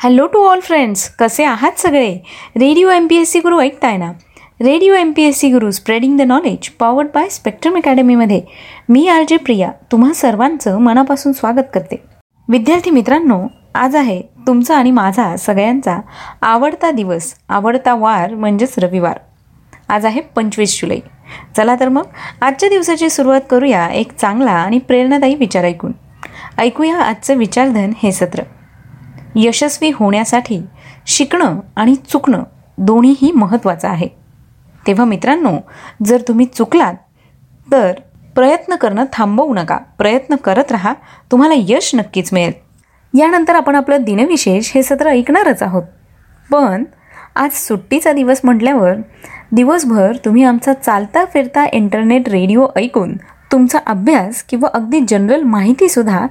Hello to all friends कसे आहात सगळे? Radio M P S C Guru ऐकताय ना? Radio M P S C Guru spreading the knowledge powered by Spectrum अकॅडमीमध्ये मी R J Priya. तुम्हा सर्वांचं मनापासून स्वागत करते. विद्यार्थी मित्रांनो आज आहे तुमचा आणि माझा सगळ्यांचा आवडता दिवस आवडता वार म्हणजेच रविवार. आज आहे पंचवीस जुलै. चला तर मग आजच्या दिवसाची सुरुवात करूया एक चांगला आणि प्रेरणादायी विचार ऐकून. ऐकूया आजचं विचारधन हे सत्र. यशस्वी होण्यासाठी शिकणं आणि चुकणं दोन्हीही महत्त्वाचं आहे. तेव्हा मित्रांनो जर तुम्ही चुकलात तर प्रयत्न करणं थांबवू नका. प्रयत्न करत राहा तुम्हाला यश नक्कीच मिळेल. यानंतर आपण आपलं दिनविशेष हे सत्र ऐकणारच आहोत. पण आज सुट्टीचा दिवस म्हटल्यावर दिवसभर तुम्ही आमचा चालता फिरता इंटरनेट रेडिओ ऐकून तुमचा अभ्यास किंवा अगदी जनरल माहितीसुद्धा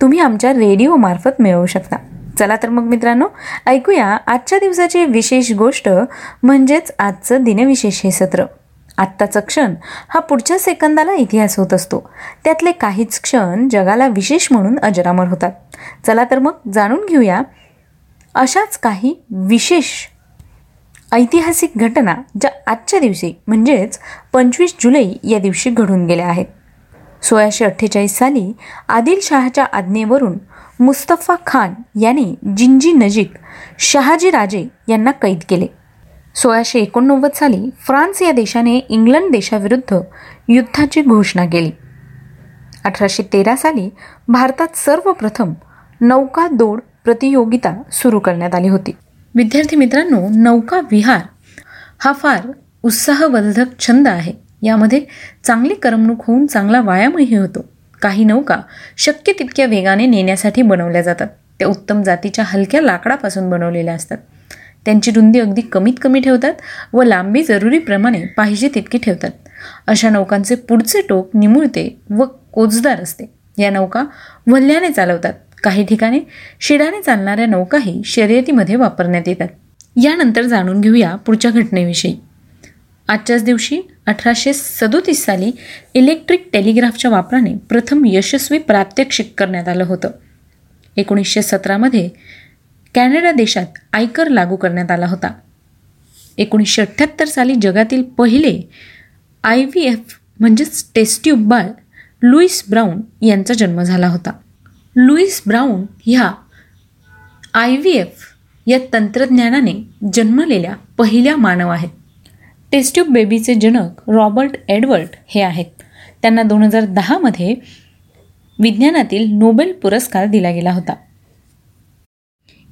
तुम्ही आमच्या रेडिओमार्फत मिळवू शकता. चला तर मग मित्रांनो ऐकूया आजच्या दिवसाची विशेष गोष्ट म्हणजेच आजचं दिनविशेष हे सत्र. आत्ताचा क्षण हा पुढच्या सेकंदाला इतिहास होत असतो. त्यातले काहीच क्षण जगाला विशेष म्हणून अजरामर होतात. चला तर मग जाणून घेऊया अशाच काही विशेष ऐतिहासिक घटना ज्या आजच्या दिवशी म्हणजेच पंचवीस जुलै या दिवशी घडून गेल्या आहेत. सोळाशे अठ्ठेचाळीस साली आदिलशहाच्या आज्ञेवरून मुस्तफा खान याने जिंजी नजीक शहाजी राजे यांना कैद केले. सोळाशे एकोणनव्वद साली फ्रान्स या देशाने इंग्लंड देशाविरुद्ध युद्धाची घोषणा केली. अठराशे तेरा साली भारतात सर्वप्रथम नौका दौड प्रतियोगिता सुरू करण्यात आली होती. विद्यार्थी मित्रांनो नौका विहार हा फार उत्साहवर्धक छंद आहे. यामध्ये चांगली करमणूक होऊन चांगला व्यायामही होतो. काही नौका शक्य तितक्या वेगाने नेण्यासाठी बनवल्या जातात. त्या उत्तम जातीच्या हलक्या लाकडापासून बनवलेल्या असतात. त्यांची रुंदी अगदी कमीत कमी ठेवतात व लांबी जरुरीप्रमाणे पाहिजे तितकी ठेवतात. अशा नौकांचे पुढचे टोक निमुळते व कोचदार असते. या नौका वल्ल्याने चालवतात. काही ठिकाणी शिडाने चालणाऱ्या नौकाही शर्यतीमध्ये वापरण्यात येतात. यानंतर जाणून घेऊया पुढच्या घटनेविषयी. आजच्याच दिवशी अठराशे सदोतीस साली इलेक्ट्रिक टेलिग्राफच्या वापराने प्रथम यशस्वी प्रात्यक्षिक करण्यात आलं होतं. एकोणीसशे सतरामध्ये कॅनडा देशात आयकर लागू करण्यात आला होता. एकोणीसशे अठ्ठ्याहत्तर साली जगातील पहिले आय व्ही एफ म्हणजेच टेस्ट्यूब बाळ लुईस ब्राऊन यांचा जन्म झाला होता. लुईस ब्राऊन ह्या आय व्ही एफ या तंत्रज्ञानाने जन्मलेल्या पहिल्या मानव आहेत. टेस्ट्यूब बेबीचे जनक रॉबर्ट एडवर्ड हे आहेत. त्यांना दोन हजार दहामध्ये विज्ञानातील नोबेल पुरस्कार दिला गेला होता.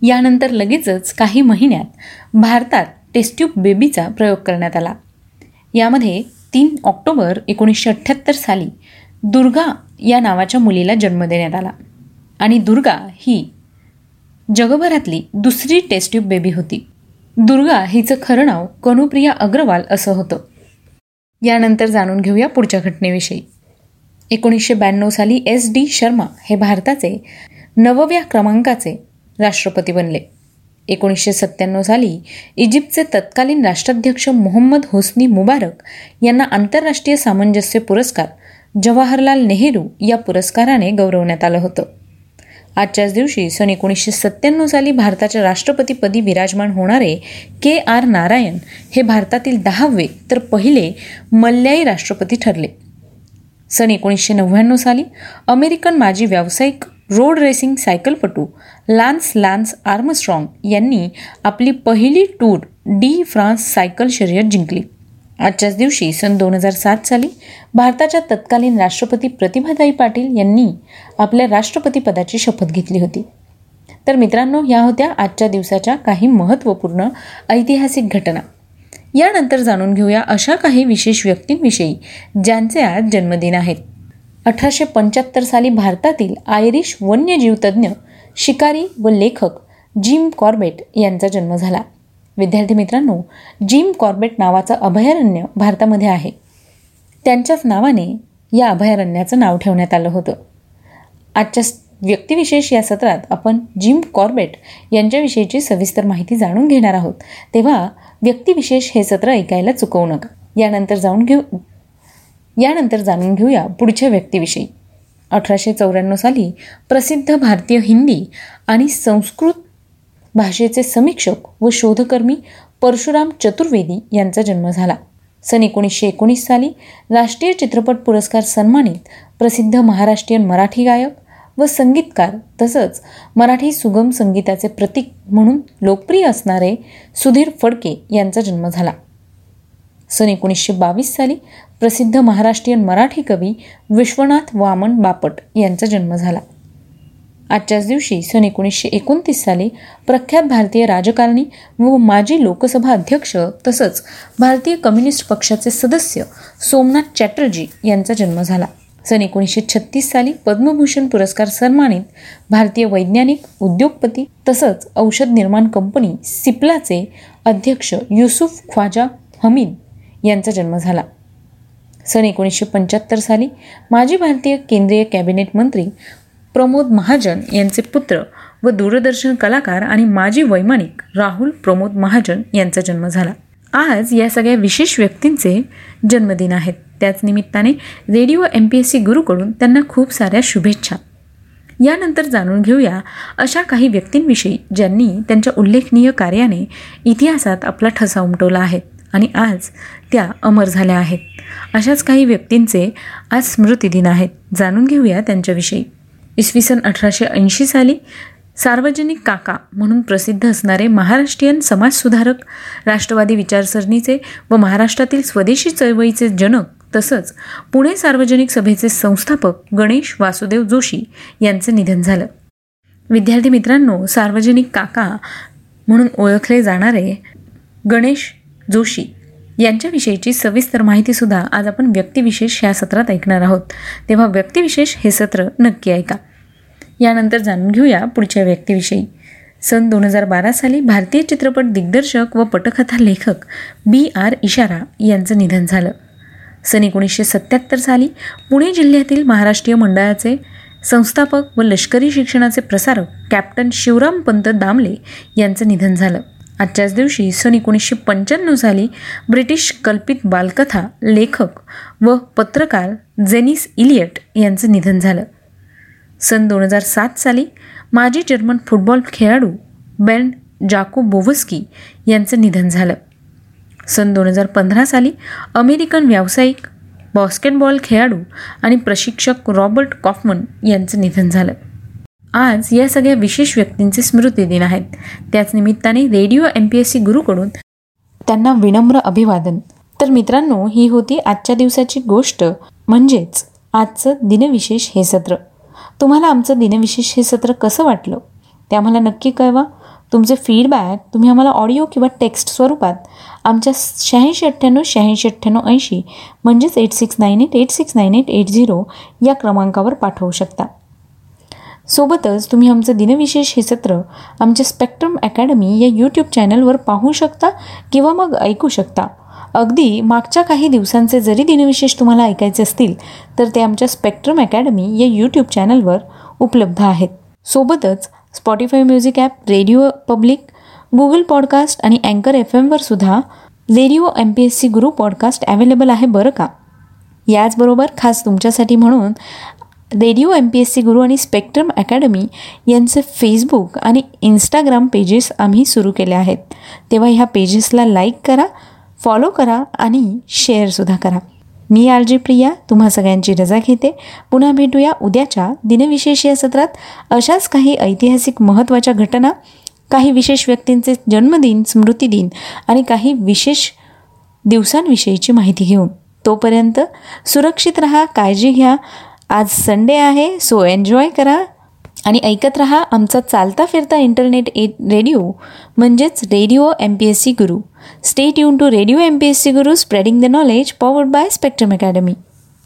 यानंतर लगेचच काही महिन्यात भारतात टेस्ट्यूब बेबीचा प्रयोग करण्यात आला. यामध्ये तीन ऑक्टोबर एकोणीसशे अठ्ठ्याहत्तर साली दुर्गा या नावाच्या मुलीला जन्म देण्यात आला आणि दुर्गा ही जगभरातली दुसरी टेस्ट्यूब बेबी होती. दुर्गा हिचं खरं नाव कनुप्रिया अग्रवाल असं होतं. यानंतर जाणून घेऊया पुढच्या घटनेविषयी. एकोणीसशे ब्याण्णव साली एस डी शर्मा हे भारताचे नवव्या क्रमांकाचे राष्ट्रपती बनले. एकोणीसशे सत्त्याण्णव साली इजिप्तचे तत्कालीन राष्ट्राध्यक्ष मोहम्मद होस्नी मुबारक यांना आंतरराष्ट्रीय सामंजस्य पुरस्कार जवाहरलाल नेहरू या पुरस्काराने गौरवण्यात आलं होतं. आजच्याच दिवशी सन एकोणीसशे सत्त्याण्णव साली भारताच्या राष्ट्रपतीपदी विराजमान होणारे के आर नारायण हे भारतातील दहावे तर पहिले मल्याई राष्ट्रपती ठरले. सन एकोणीसशे नव्याण्णव साली अमेरिकन माजी व्यावसायिक रोड रेसिंग सायकलपटू लान्स लान्स आर्मस्ट्रॉंग यांनी आपली पहिली टूर डी फ्रान्स सायकल शर्यत जिंकली. आजच्याच दिवशी सन दोन हजार सात साली भारताच्या तत्कालीन राष्ट्रपती प्रतिभाताई पाटील यांनी आपल्या राष्ट्रपतीपदाची शपथ घेतली होती. तर मित्रांनो ह्या होत्या आजच्या दिवसाच्या काही महत्त्वपूर्ण ऐतिहासिक घटना. यानंतर जाणून घेऊया अशा काही विशेष व्यक्तींविषयी ज्यांचे आज जन्मदिन आहेत. अठराशे पंच्याहत्तर साली भारतातील आयरिश वन्यजीव तज्ज्ञ शिकारी व लेखक जिम कॉर्बेट यांचा जन्म झाला. विद्यार्थी मित्रांनो जिम कॉर्बेट नावाचं अभयारण्य भारतामध्ये आहे. त्यांच्याच नावाने या अभयारण्याचं नाव ठेवण्यात आलं होतं. आजच्या व्यक्तिविशेष या सत्रात आपण जिम कॉर्बेट यांच्याविषयीची सविस्तर माहिती जाणून घेणार आहोत. तेव्हा व्यक्तिविशेष हे सत्र ऐकायला चुकवू नका. यानंतर जाऊन घेऊ यानंतर जाणून घेऊया पुढच्या व्यक्तीविषयी. अठराशे चौऱ्याण्णव साली प्रसिद्ध भारतीय हिंदी आणि संस्कृत भाषेचे समीक्षक व शोधकर्मी परशुराम चतुर्वेदी यांचा जन्म झाला. सन एकोणीसशे एकोणीस साली राष्ट्रीय चित्रपट पुरस्कार सन्मानित प्रसिद्ध महाराष्ट्रीयन मराठी गायक व संगीतकार तसंच मराठी सुगम संगीताचे प्रतीक म्हणून लोकप्रिय असणारे सुधीर फडके यांचा जन्म झाला. सन एकोणीसशे बावीस साली प्रसिद्ध महाराष्ट्रीयन मराठी कवी विश्वनाथ वामन बापट यांचा जन्म झाला. आजच्याच दिवशी सन एकोणीसशे एकोणतीस साली प्रख्यात भारतीय राजकारणी व माजी लोकसभा अध्यक्ष तसंच भारतीय कम्युनिस्ट पक्षाचे सदस्य सोमनाथ चॅटर्जी यांचा जन्म झाला. सन एकोणीसशे छत्तीस साली पद्मभूषण पुरस्कार सन्मानित भारतीय वैज्ञानिक उद्योगपती तसंच औषध निर्माण कंपनी सिप्लाचे अध्यक्ष युसुफ ख्वाजा हमीद यांचा जन्म झाला. सन एकोणीसशे पंच्याहत्तर साली माजी भारतीय केंद्रीय कॅबिनेट मंत्री प्रमोद महाजन यांचे पुत्र व दूरदर्शन कलाकार आणि माजी वैमानिक राहुल प्रमोद महाजन यांचा जन्म झाला. आज या सगळ्या विशेष व्यक्तींचे जन्मदिन आहेत. त्याच निमित्ताने radio M P S C गुरुकडून त्यांना खूप साऱ्या शुभेच्छा. यानंतर जाणून घेऊया अशा काही व्यक्तींविषयी ज्यांनी त्यांच्या उल्लेखनीय कार्याने इतिहासात आपला ठसा उमटवला आहे आणि आज त्या अमर झाल्या आहेत. अशाच काही व्यक्तींचे आज स्मृतिदिन आहेत. जाणून घेऊया त्यांच्याविषयी. इसवी सन अठराशे ऐंशी साली सार्वजनिक काका म्हणून प्रसिद्ध असणारे महाराष्ट्रीयन समाजसुधारक राष्ट्रवादी विचारसरणीचे व महाराष्ट्रातील स्वदेशी चळवळीचे जनक तसंच पुणे सार्वजनिक सभेचे संस्थापक गणेश वासुदेव जोशी यांचं निधन झालं. विद्यार्थी मित्रांनो सार्वजनिक काका म्हणून ओळखले जाणारे गणेश जोशी यांच्याविषयीची सविस्तर माहितीसुद्धा आज आपण व्यक्तिविशेष या सत्रात ऐकणार आहोत. तेव्हा व्यक्तिविशेष हे सत्र नक्की ऐका. यानंतर जाणून घेऊया पुढच्या व्यक्तीविषयी. सन दोन हजार बारा साली भारतीय चित्रपट दिग्दर्शक व पटकथा लेखक बी आर इशारा यांचं निधन झालं. सन एकोणीसशे सत्याहत्तर साली पुणे जिल्ह्यातील महाराष्ट्रीय मंडळाचे संस्थापक व लष्करी शिक्षणाचे प्रसारक कॅप्टन शिवराम पंत दामले यांचं निधन झालं. आजच्याच दिवशी सन एकोणीसशे पंच्याण्णव साली ब्रिटिश कल्पित बालकथा लेखक व पत्रकार जेनिस इलियट यांचं निधन झालं. सन दोन हजार सात साली माजी जर्मन फुटबॉल खेळाडू बेन जाको बोवस्की यांचं निधन झालं. सन दोन हजार पंधरा साली अमेरिकन व्यावसायिक बास्केटबॉल खेळाडू आणि प्रशिक्षक रॉबर्ट कॉफमन यांचं निधन झालं. आज या सगळ्या विशेष व्यक्तींचे स्मृती दिन आहेत. त्याच निमित्ताने radio M P S C गुरुकडून त्यांना विनम्र अभिवादन. तर मित्रांनो ही होती आजच्या दिवसाची गोष्ट. म्हणजेच आजचं दिनविशेष हे सत्र. तुम्हाला आमचं दिनविशेष हे सत्र कसं वाटलं? ते आम्हाला नक्की कळवा. तुमचे फीडबॅक तुम्ही आम्हाला ऑडिओ किंवा टेक्स्ट स्वरूपात आमच्या शहाऐंशी अठ्ठ्याण्णव शहाऐंशी अठ्ठ्याण्णव ऐंशी म्हणजेच eight six nine eight eight six nine eight eight zero या क्रमांकावर पाठवू शकता. सोबतच तुम्ही आमचं दिनविशेष हे सत्र आमच्या स्पेक्ट्रम अकॅडमी या यूट्यूब चॅनलवर पाहू शकता किंवा मग ऐकू शकता. अगदी मागच्या काही दिवसांचे जरी दिनविशेष तुम्हाला ऐकायचे असतील तर ते आमच्या स्पेक्ट्रम अकॅडमी या यूट्यूब चॅनलवर उपलब्ध आहेत. सोबतच Spotify music app radio public Google podcast आणि अँकर एफ एमवर सुद्धा radio M P S C Guru podcast available आहे बरं का? याचबरोबर खास तुमच्यासाठी म्हणून radio M P S C Guru आणि स्पेक्ट्रम अकॅडमी यांचे फेसबुक आणि इंस्टाग्राम पेजेस आम्ही सुरू केले आहेत. तेव्हा ह्या पेजेसला लाईक करा फॉलो करा आणि शेअरसुद्धा करा. मी आर जे प्रिया तुम्हा सगळ्यांची रजा घेते. पुन्हा भेटूया उद्याच्या दिनविशेष या सत्रात. अशाच काही ऐतिहासिक महत्त्वाच्या घटना काही विशेष व्यक्तींचे जन्मदिन स्मृतिदिन आणि काही विशेष दिवसांविषयीची माहिती घेऊन. तोपर्यंत सुरक्षित रहा काळजी घ्या. आज संडे आहे सो एन्जॉय करा आणि ऐकत रहा आमचा चालता फिरता इंटरनेट ए रेडिओ म्हणजेच radio M P S C Guru stay tuned to radio M P S C Guru spreading the knowledge powered by Spectrum academy